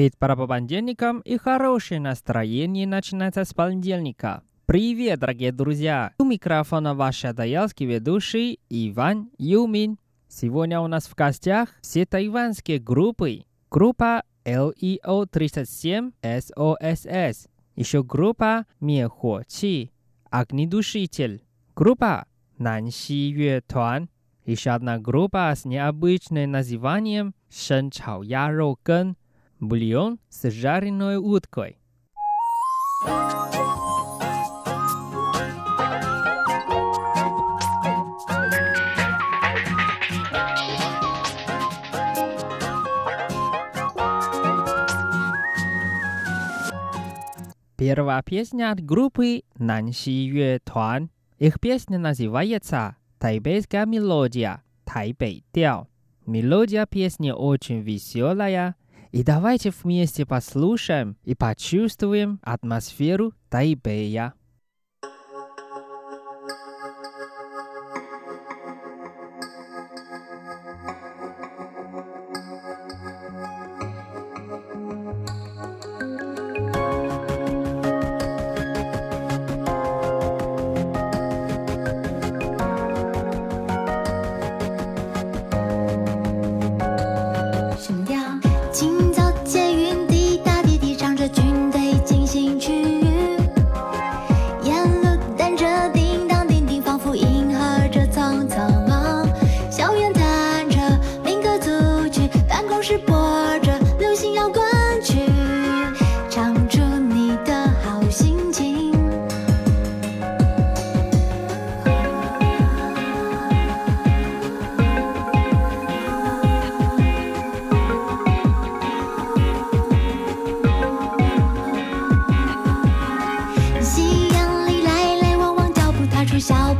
Хейт по понедельникам и хорошее настроение начинается с понедельника. Привет, дорогие друзья! У микрофона ваш адаялский ведущий Иван Юмин. Сегодня у нас в гостях все тайванские группы. Группа LEO-37 SOSS, еще группа Мехо Чи, Огнедушитель, группа Нанси Юэтуан, еще одна группа с необычным названием Шэн Чао Я Роу Гэн, Бульон с жареной уткой. Первая песня от группы Нанси Юэ Туан. Их песня называется «Тайбэйская мелодия», «Тайбэй Дяо». Мелодия песни очень веселая, и давайте вместе послушаем и почувствуем атмосферу Тайбэя.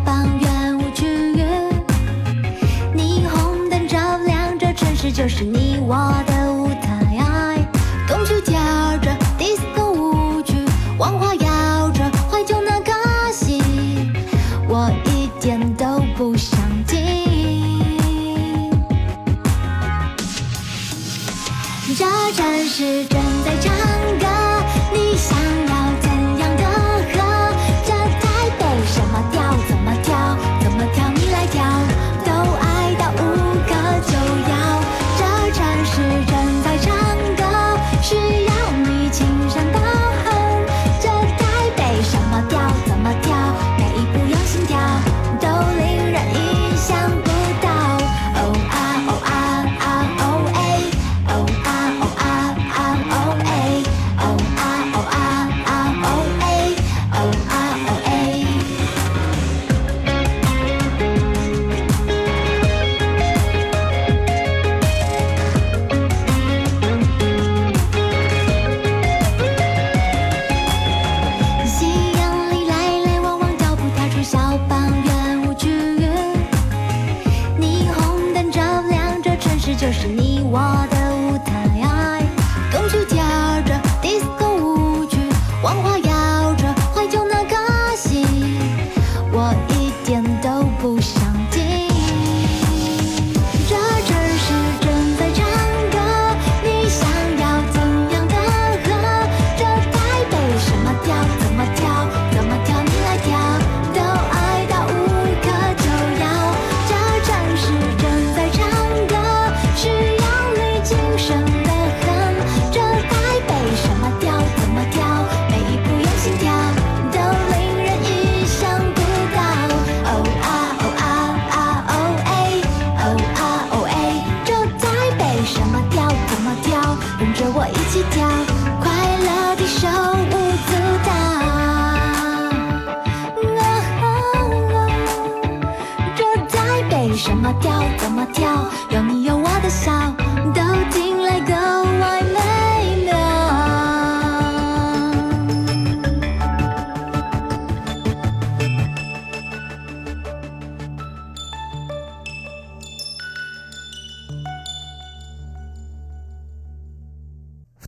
方圆无区域。霓虹灯照亮这城市，就是你我的舞台。东区跳着 disco 舞曲，万花摇着怀旧那颗心，我一点都不想听。这城市方圆无拘，霓虹灯照亮这城市，就是你我。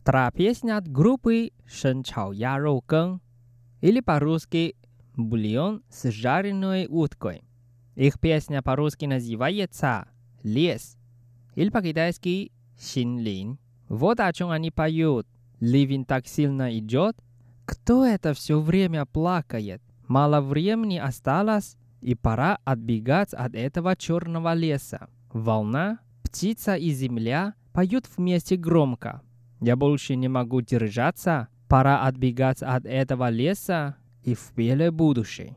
Вторая песня от группы «Шенчао Яроу Кэн» или по-русски «Бульон с жареной уткой». Их песня по-русски называется «Лес» или по-китайски «Синлин». Вот о чем они поют. Ливень так сильно идет. Кто это все время плакает? Мало времени осталось, и пора отбегать от этого черного леса. Волна, птица и земля поют вместе громко – я больше не могу держаться. Пора отбегать от этого леса и в белое будущее.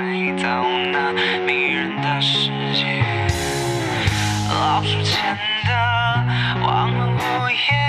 回到那迷人的世界。老树前的忘了午夜，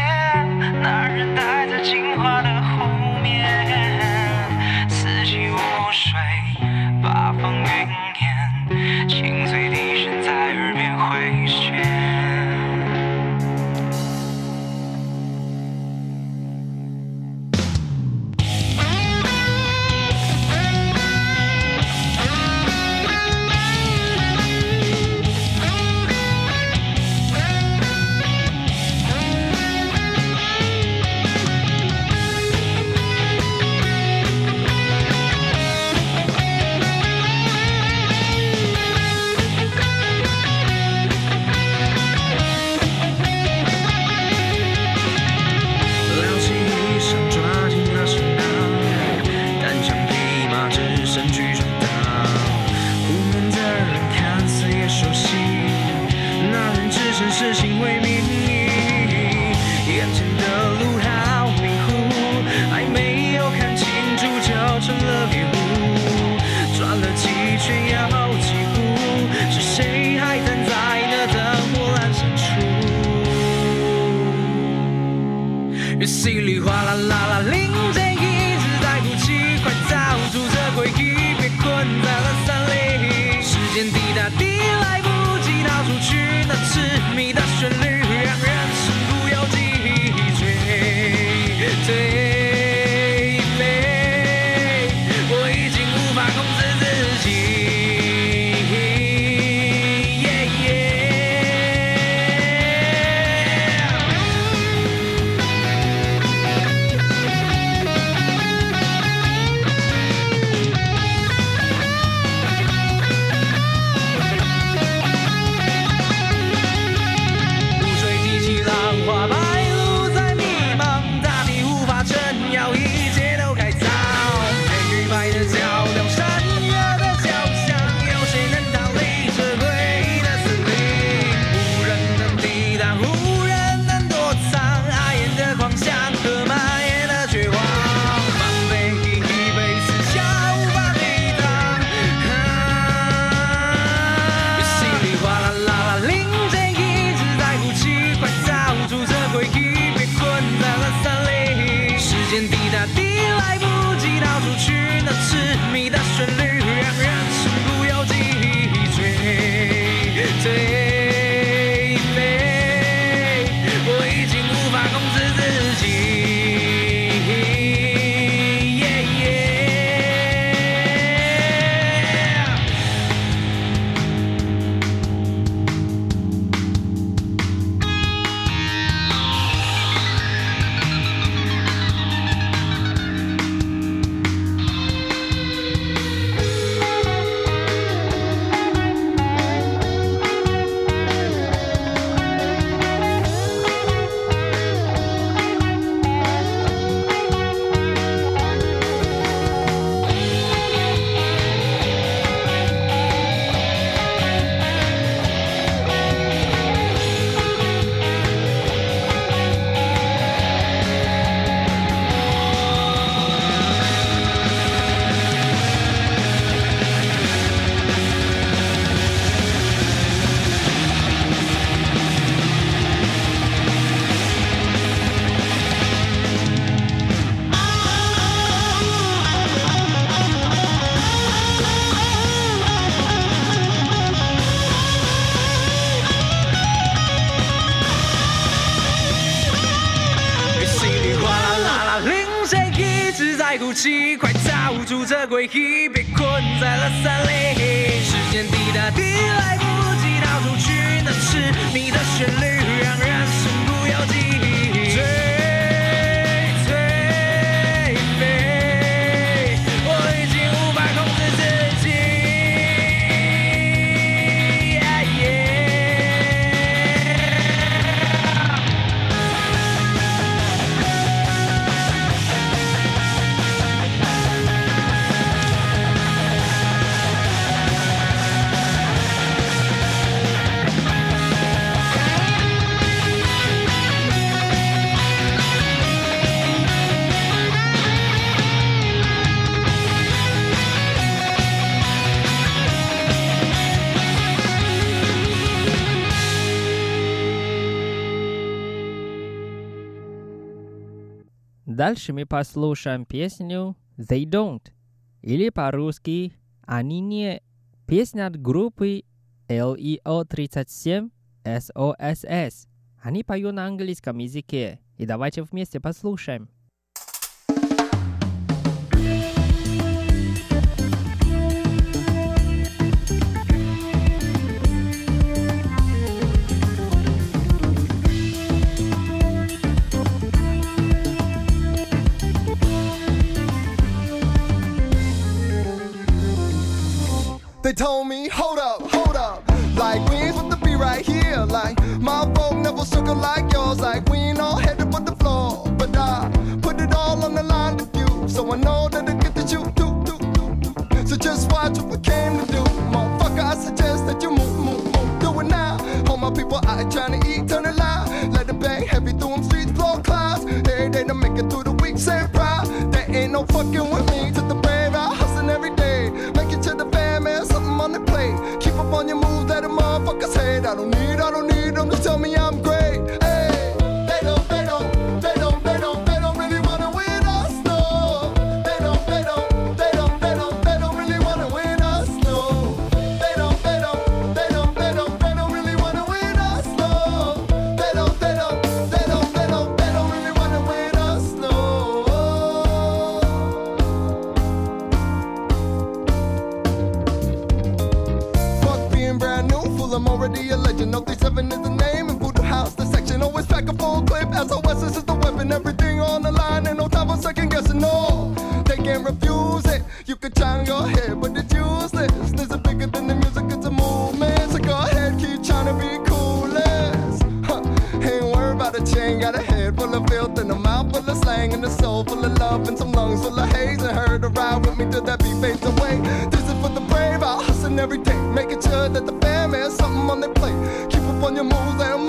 si l'igualen la. going big. Дальше мы послушаем песню They Don't, или по-русски Они не песня от группы LEO37 SOSS. Они поют на английском языке. И давайте вместе послушаем. They told me, hold up, hold up. Like we ain't supposed to be right here. Like my folk never sugar like yours. Like we ain't all headed for the floor. But I put it all on the line with you. So I know that I get to shoot too, too, too, too. So just watch what we came to do. Motherfucker, I suggest that you move, move, move. Do it now. All my people out here trying to eat, turn it loud. Let it bang heavy through them streets, blow clouds. Every day to make it through the week, say proud. There ain't no fucking with me. Could try on your head, but it's useless. This is bigger than the music, it's a movement. So go ahead, keep trying to be coolest. Huh. Ain't worried about a chain, got a head full of filth and a mouth full of slang and a soul full of love and some lungs full of haze. And her to ride with me till that beat fades away. This is for the brave, I'll hustle every day, making sure that the fam has something on their plate. Keep up on your moves, and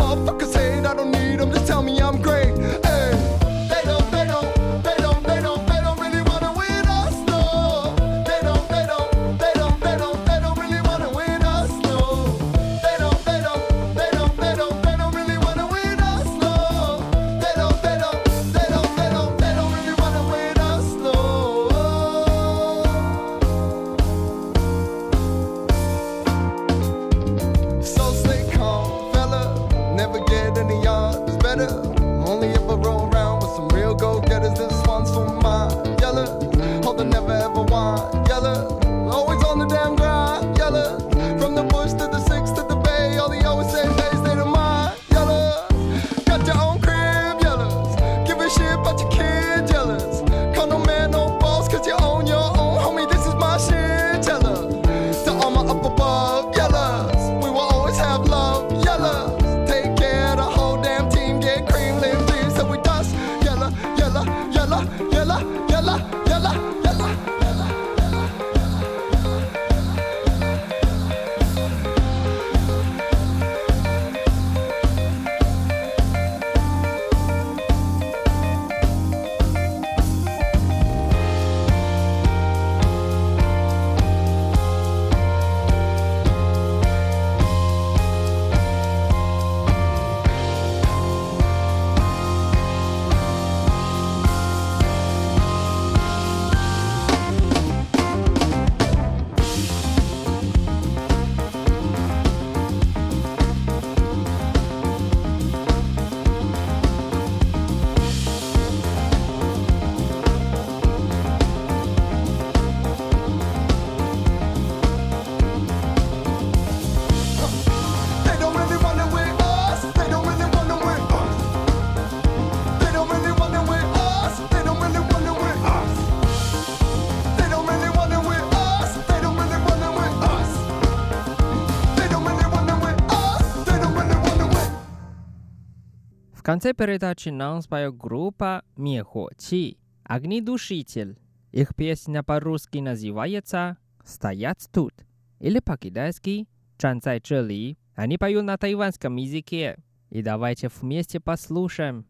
конце передачи нам споет группа Мехочи, Огнедушитель. Их песня по-русски называется «Стоять тут» или по-китайски «Чан цай чели». Они поют на тайванском языке. И давайте вместе послушаем.